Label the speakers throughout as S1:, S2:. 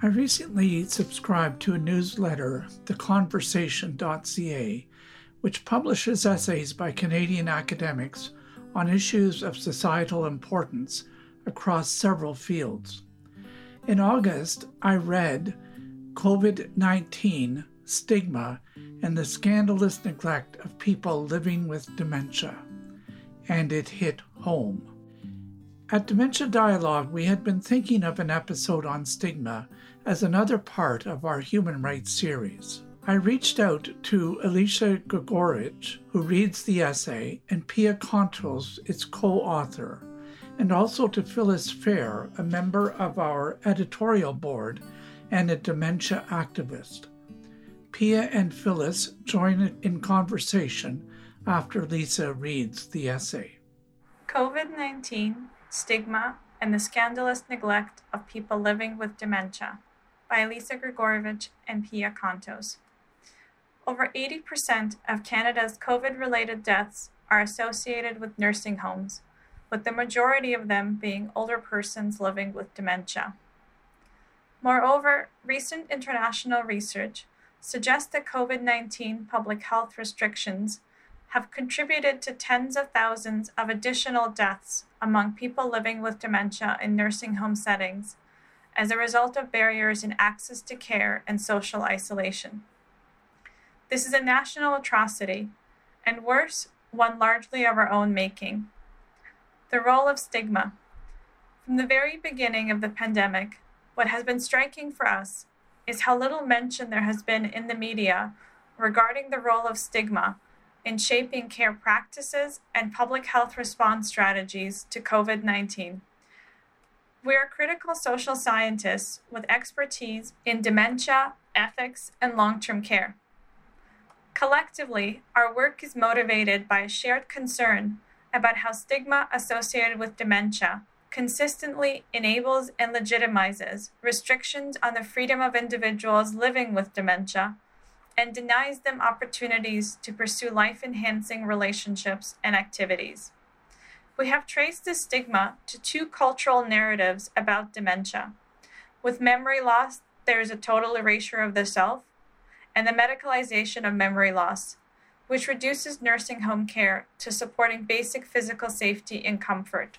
S1: I recently subscribed to a newsletter, theconversation.ca, which publishes essays by Canadian academics on issues of societal importance across several fields. In August, I read COVID 19 Stigma and the Scandalous Neglect of People Living with Dementia, and it hit home. At Dementia Dialogue, we had been thinking of an episode on stigma as another part of our human rights series. I reached out to Alicia Grigorovich, who reads the essay, and Pia Kontos, its co author, and also to Phyllis Fehr, a member of our editorial board and a dementia activist. Pia and Phyllis join in conversation after Lisa reads the essay.
S2: COVID 19, Stigma, and the Scandalous Neglect of People Living with Dementia by Lisa Grigorovich and Pia Kontos. Over 80% of Canada's COVID related deaths are associated with nursing homes, with the majority of them being older persons living with dementia. Moreover, recent international research suggests that COVID 19 public health restrictions have contributed to tens of thousands of additional deaths among people living with dementia in nursing home settings as a result of barriers in access to care and social isolation. This is a national atrocity, and worse, one largely of our own making. The role of stigma. From the very beginning of the pandemic, what has been striking for us is how little mention there has been in the media regarding the role of stigma in shaping care practices and public health response strategies to COVID 19. We are critical social scientists with expertise in dementia, ethics, and long term care. Collectively, our work is motivated by a shared concern about how stigma associated with dementia consistently enables and legitimizes restrictions on the freedom of individuals living with dementia and denies them opportunities to pursue life enhancing relationships and activities. We have traced this stigma to two cultural narratives about dementia. With memory loss, there is a total erasure of the self, and the medicalization of memory loss, which reduces nursing home care to supporting basic physical safety and comfort.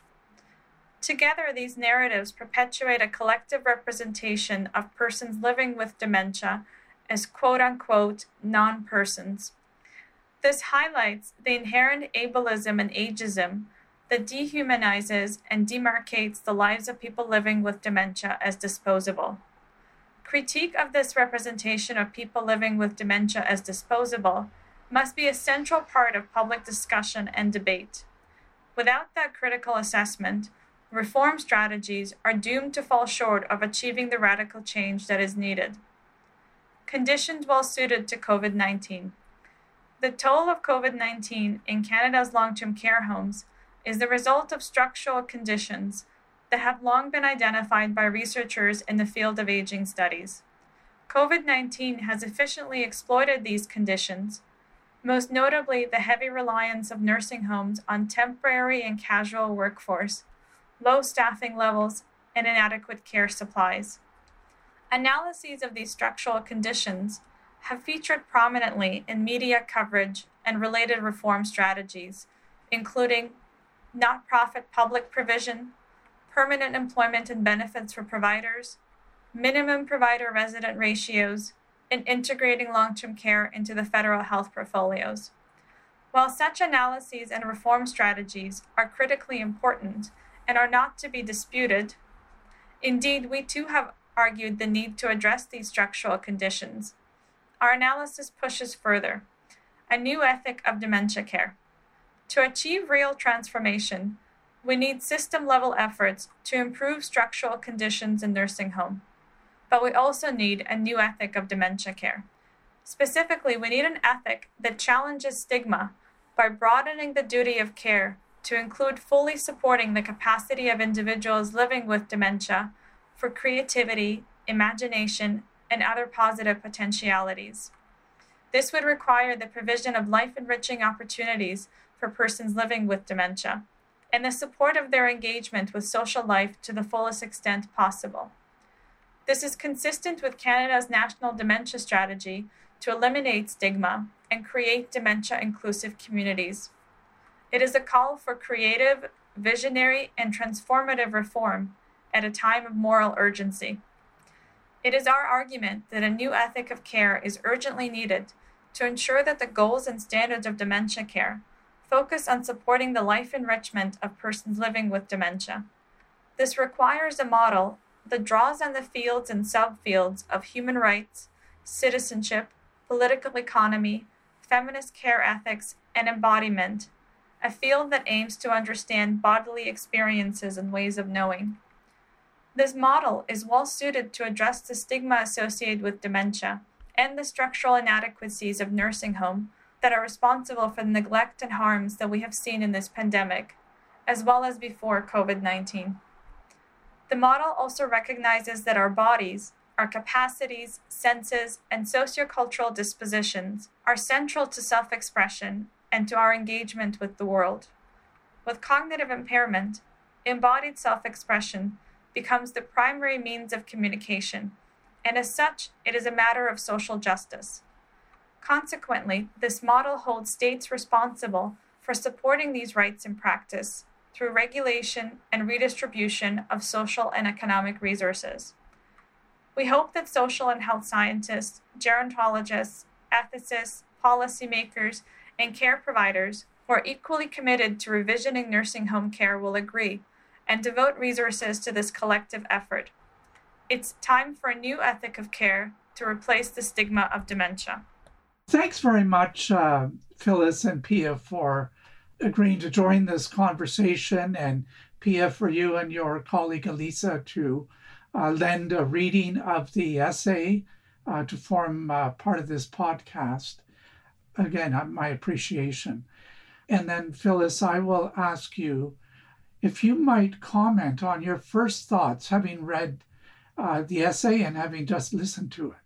S2: Together, these narratives perpetuate a collective representation of persons living with dementia as quote unquote non persons. This highlights the inherent ableism and ageism that dehumanizes and demarcates the lives of people living with dementia as disposable. Critique of this representation of people living with dementia as disposable must be a central part of public discussion and debate. Without that critical assessment, reform strategies are doomed to fall short of achieving the radical change that is needed. Conditions well suited to COVID 19. The toll of COVID 19 in Canada's long term care homes is the result of structural conditions that have long been identified by researchers in the field of aging studies. COVID 19 has efficiently exploited these conditions, most notably the heavy reliance of nursing homes on temporary and casual workforce, low staffing levels, and inadequate care supplies. Analyses of these structural conditions have featured prominently in media coverage and related reform strategies, including not profit public provision, permanent employment and benefits for providers, minimum provider resident ratios, and integrating long term care into the federal health portfolios. While such analyses and reform strategies are critically important and are not to be disputed, indeed, we too have argued the need to address these structural conditions. Our analysis pushes further a new ethic of dementia care. To achieve real transformation, we need system level efforts to improve structural conditions in nursing home. But we also need a new ethic of dementia care. Specifically, we need an ethic that challenges stigma by broadening the duty of care to include fully supporting the capacity of individuals living with dementia for creativity, imagination, and other positive potentialities. This would require the provision of life enriching opportunities for persons living with dementia and the support of their engagement with social life to the fullest extent possible. This is consistent with Canada's national dementia strategy to eliminate stigma and create dementia inclusive communities. It is a call for creative, visionary, and transformative reform at a time of moral urgency. It is our argument that a new ethic of care is urgently needed to ensure that the goals and standards of dementia care focus on supporting the life enrichment of persons living with dementia. This requires a model that draws on the fields and subfields of human rights, citizenship, political economy, feminist care ethics, and embodiment, a field that aims to understand bodily experiences and ways of knowing. This model is well suited to address the stigma associated with dementia and the structural inadequacies of nursing home that are responsible for the neglect and harms that we have seen in this pandemic, as well as before COVID 19. The model also recognizes that our bodies, our capacities, senses, and sociocultural dispositions are central to self expression and to our engagement with the world. With cognitive impairment, embodied self expression becomes the primary means of communication, and as such, it is a matter of social justice. Consequently, this model holds states responsible for supporting these rights in practice through regulation and redistribution of social and economic resources. We hope that social and health scientists, gerontologists, ethicists, policymakers, and care providers who are equally committed to revisioning nursing home care will agree and devote resources to this collective effort. It's time for a new ethic of care to replace the stigma of dementia.
S1: Thanks very much, uh, Phyllis and Pia, for agreeing to join this conversation, and Pia, for you and your colleague Elisa to uh, lend a reading of the essay uh, to form uh, part of this podcast. Again, uh, my appreciation. And then, Phyllis, I will ask you if you might comment on your first thoughts having read uh, the essay and having just listened to it.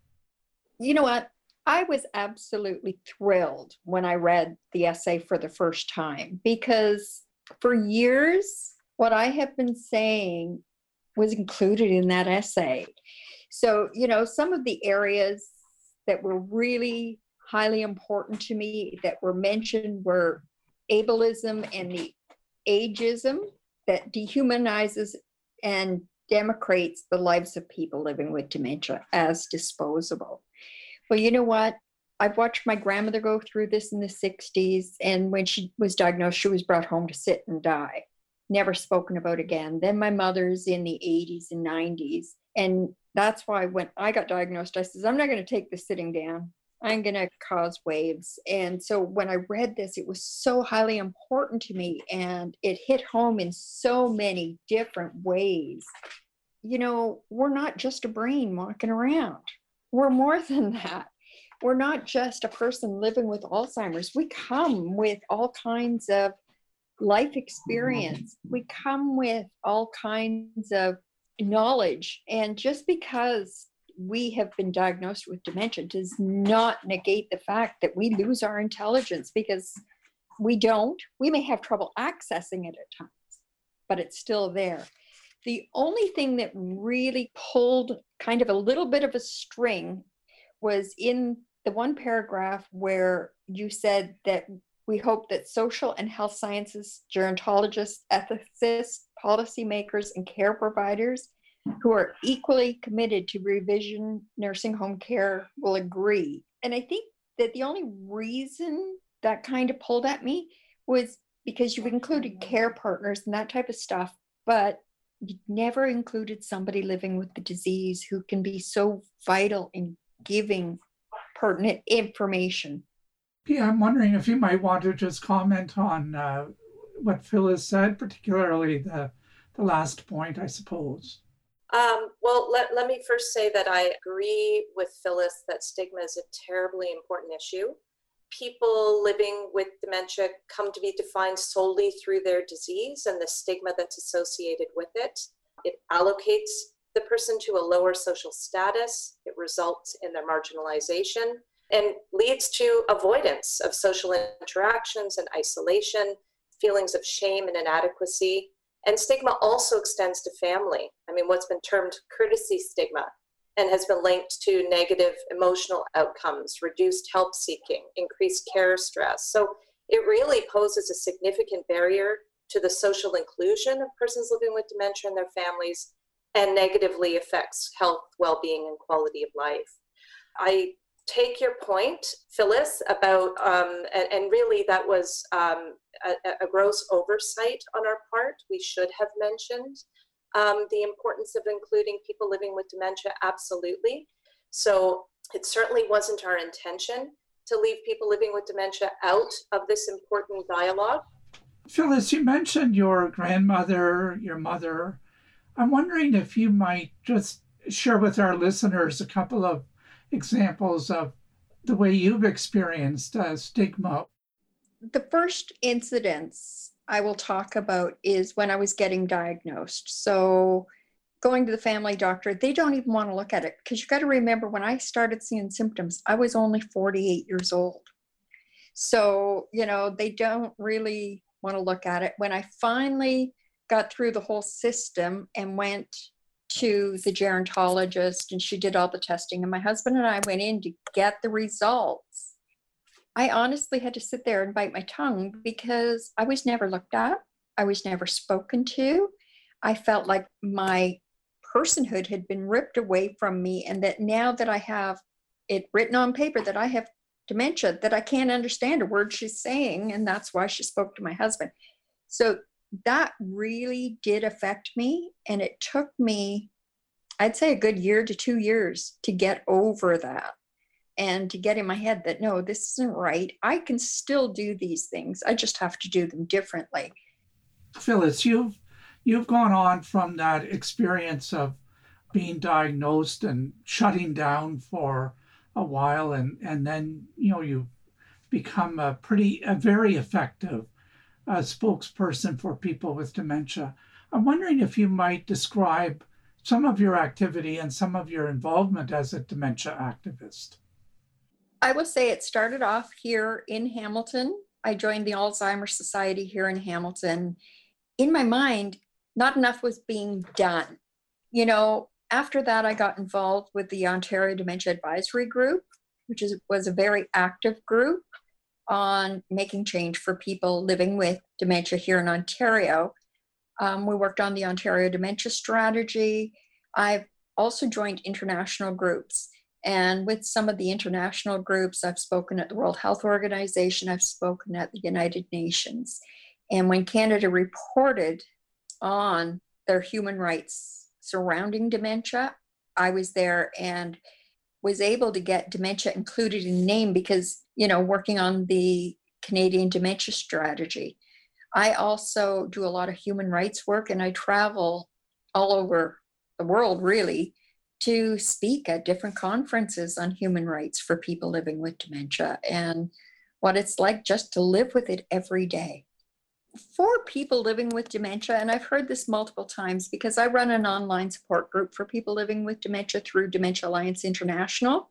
S3: You know what? I was absolutely thrilled when I read the essay for the first time because for years, what I have been saying was included in that essay. So, you know, some of the areas that were really highly important to me that were mentioned were ableism and the ageism that dehumanizes and denigrates the lives of people living with dementia as disposable. Well, you know what? I've watched my grandmother go through this in the 60s, and when she was diagnosed, she was brought home to sit and die, never spoken about again. Then my mother's in the 80s and 90s, and that's why when I got diagnosed, I says, I'm not going to take the sitting down. I'm going to cause waves. And so when I read this, it was so highly important to me and it hit home in so many different ways. You know, we're not just a brain walking around, we're more than that. We're not just a person living with Alzheimer's. We come with all kinds of life experience, we come with all kinds of knowledge. And just because we have been diagnosed with dementia does not negate the fact that we lose our intelligence because we don't. We may have trouble accessing it at times, but it's still there. The only thing that really pulled kind of a little bit of a string was in the one paragraph where you said that we hope that social and health sciences, gerontologists, ethicists, policymakers, and care providers who are equally committed to revision nursing home care will agree. And I think that the only reason that kind of pulled at me was because you included care partners and that type of stuff, but you never included somebody living with the disease who can be so vital in giving pertinent information.
S1: Yeah, I'm wondering if you might want to just comment on uh, what Phyllis said, particularly the, the last point, I suppose.
S4: Um, well, let, let me first say that I agree with Phyllis that stigma is a terribly important issue. People living with dementia come to be defined solely through their disease and the stigma that's associated with it. It allocates the person to a lower social status, it results in their marginalization, and leads to avoidance of social interactions and isolation, feelings of shame and inadequacy, and stigma also extends to family. I mean, what's been termed courtesy stigma and has been linked to negative emotional outcomes, reduced help seeking, increased care stress. So it really poses a significant barrier to the social inclusion of persons living with dementia and their families and negatively affects health, well being, and quality of life. I take your point, Phyllis, about, um, and, and, really that was um, a, a, gross oversight on our part. We should have mentioned um, the importance of including people living with dementia, absolutely. So it certainly wasn't our intention to leave people living with dementia out of this important dialogue.
S1: Phyllis, you mentioned your grandmother, your mother. I'm wondering if you might just share with our listeners a couple of examples of the way you've experienced uh, stigma.
S3: The first incidents I will talk about is when I was getting diagnosed. So, going to the family doctor, they don't even want to look at it because you got to remember when I started seeing symptoms, I was only 48 years old. So, you know, they don't really want to look at it. When I finally got through the whole system and went to the gerontologist and she did all the testing, and my husband and I went in to get the results I honestly had to sit there and bite my tongue because I was never looked at. I was never spoken to. I felt like my personhood had been ripped away from me, and that now that I have it written on paper that I have dementia, that I can't understand a word she's saying, and that's why she spoke to my husband. So that really did affect me, and it took me, I'd say, a good year to two years to get over that and to get in my head that no, this isn't right. I can still do these things. I just have to do them differently.
S1: Phyllis, you've you've gone on from that experience of being diagnosed and shutting down for a while and and then you know you become a pretty a very effective uh, spokesperson for people with dementia. I'm wondering if you might describe some of your activity and some of your involvement as a dementia activist.
S3: I will say it started off here in Hamilton. I joined the Alzheimer's Society here in Hamilton. In my mind, not enough was being done. You know, after that, I got involved with the Ontario Dementia Advisory Group, which is, was a very active group on making change for people living with dementia here in Ontario. Um, we worked on the Ontario Dementia Strategy. I've also joined international groups and with some of the international groups, I've spoken at the World Health Organization, I've spoken at the United Nations. And when Canada reported on their human rights surrounding dementia, I was there and was able to get dementia included in name because, you know, working on the Canadian dementia strategy. I also do a lot of human rights work and I travel all over the world really to speak at different conferences on human rights for people living with dementia and what it's like just to live with it every day. For people living with dementia, and I've heard this multiple times because I run an online support group for people living with dementia through Dementia Alliance International.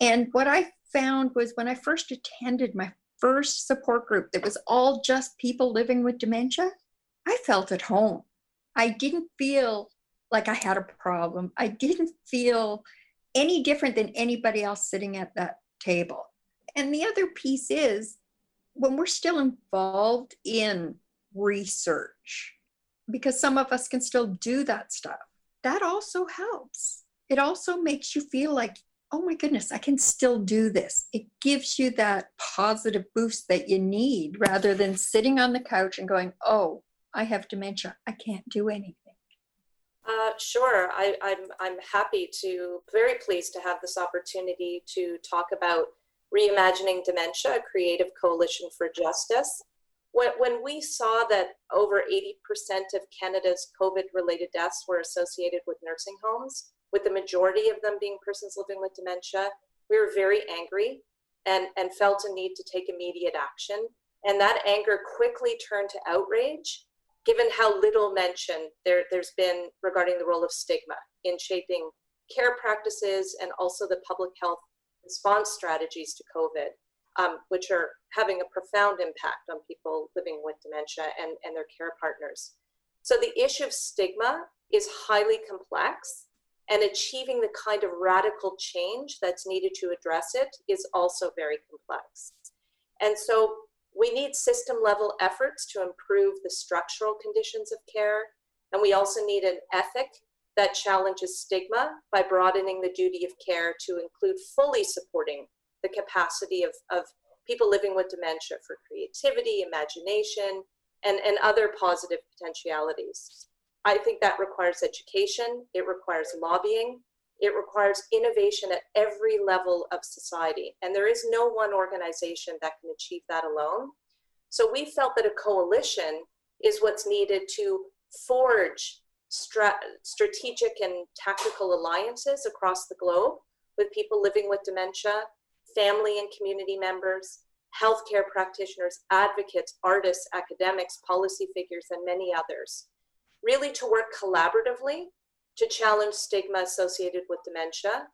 S3: And what I found was when I first attended my first support group that was all just people living with dementia, I felt at home. I didn't feel like I had a problem. I didn't feel any different than anybody else sitting at that table. And the other piece is when we're still involved in research, because some of us can still do that stuff, that also helps. It also makes you feel like, oh my goodness, I can still do this. It gives you that positive boost that you need rather than sitting on the couch and going, oh, I have dementia. I can't do anything.
S4: Uh, sure, I, I'm, I'm happy to, very pleased to have this opportunity to talk about Reimagining Dementia, a creative coalition for justice. When, when we saw that over 80% of Canada's COVID related deaths were associated with nursing homes, with the majority of them being persons living with dementia, we were very angry and, and felt a need to take immediate action. And that anger quickly turned to outrage given how little mention there, there's been regarding the role of stigma in shaping care practices and also the public health response strategies to COVID, um, which are having a profound impact on people living with dementia and, and their care partners. So the issue of stigma is highly complex. and achieving the kind of radical change that's needed to address it is also very complex. And so we need system level efforts to improve the structural conditions of care. And we also need an ethic that challenges stigma by broadening the duty of care to include fully supporting the capacity of, of people living with dementia for creativity, imagination, and, and other positive potentialities. I think that requires education, it requires lobbying, it requires innovation at every level of society. And there is no one organization that can achieve that alone. So we felt that a coalition is what's needed to forge stra- strategic and tactical alliances across the globe with people living with dementia, family and community members, healthcare practitioners, advocates, artists, academics, policy figures, and many others. Really to work collaboratively to challenge stigma associated with dementia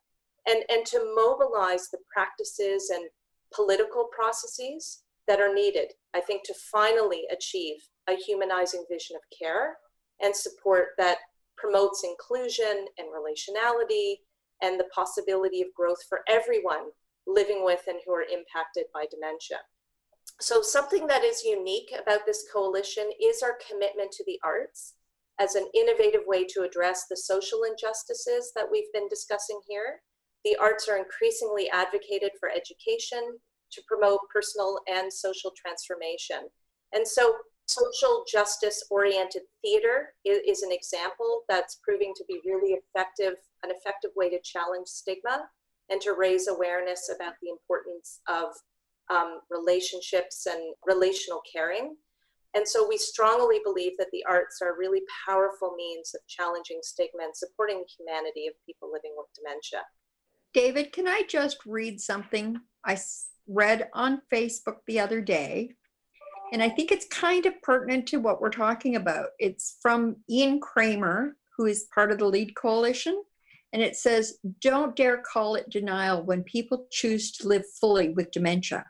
S4: and, and to mobilize the practices and political processes that are needed, I think, to finally achieve a humanizing vision of care and support that promotes inclusion and relationality and the possibility of growth for everyone living with and who are impacted by dementia. So, something that is unique about this coalition is our commitment to the arts as an innovative way to address the social injustices that we've been discussing here. The arts are increasingly advocated for education to promote personal and social transformation. And so, social justice oriented theater is, is, an example that's proving to be really effective, an effective way to challenge stigma and to raise awareness about the importance of um, relationships and relational caring and so we strongly believe that the arts are really powerful means of challenging stigma and supporting the humanity of people living with dementia.
S3: David, can I just read something I read on Facebook the other day? And I think it's kind of pertinent to what we're talking about. It's from Ian Kremer, who is part of the LEAD Coalition. And it says, Don't dare call it denial when people choose to live fully with dementia.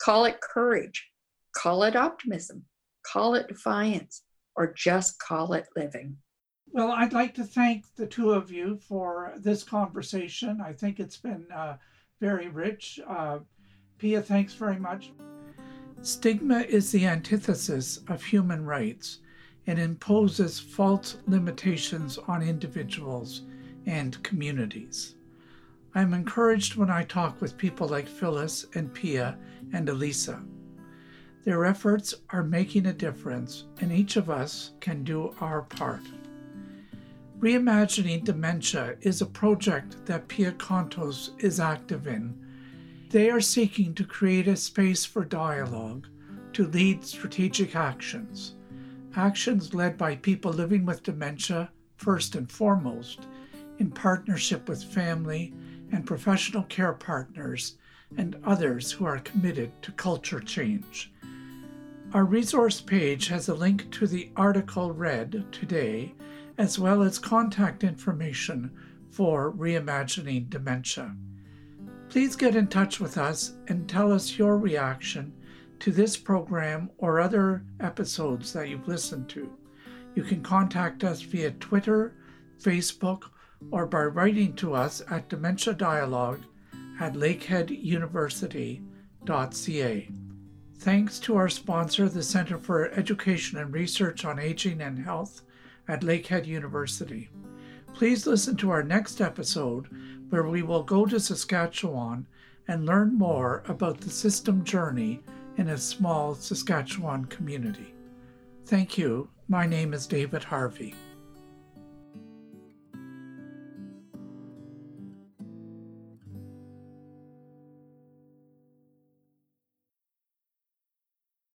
S3: Call it courage, call it optimism, call it defiance, or just call it living.
S1: Well, I'd like to thank the two of you for this conversation. I think it's been uh, very rich. Uh, Pia, thanks very much. Stigma is the antithesis of human rights and imposes false limitations on individuals and communities. I'm encouraged when I talk with people like Phyllis and Pia and Elisa. Their efforts are making a difference, and each of us can do our part. Reimagining Dementia is a project that Pia Kontos is active in. They are seeking to create a space for dialogue to lead strategic actions. Actions led by people living with dementia, first and foremost, in partnership with family and professional care partners and others who are committed to culture change. Our resource page has a link to the article read today, as well as contact information for Reimagining Dementia. Please get in touch with us and tell us your reaction to this program or other episodes that you've listened to. You can contact us via Twitter, Facebook, or by writing to us at Dementia Dialogue at lakeheaduniversity.ca. Thanks to our sponsor, the Center for Education and Research on Aging and Health at Lakehead University. Please listen to our next episode where we will go to Saskatchewan and learn more about the system journey in a small Saskatchewan community. Thank you. My name is David Harvey.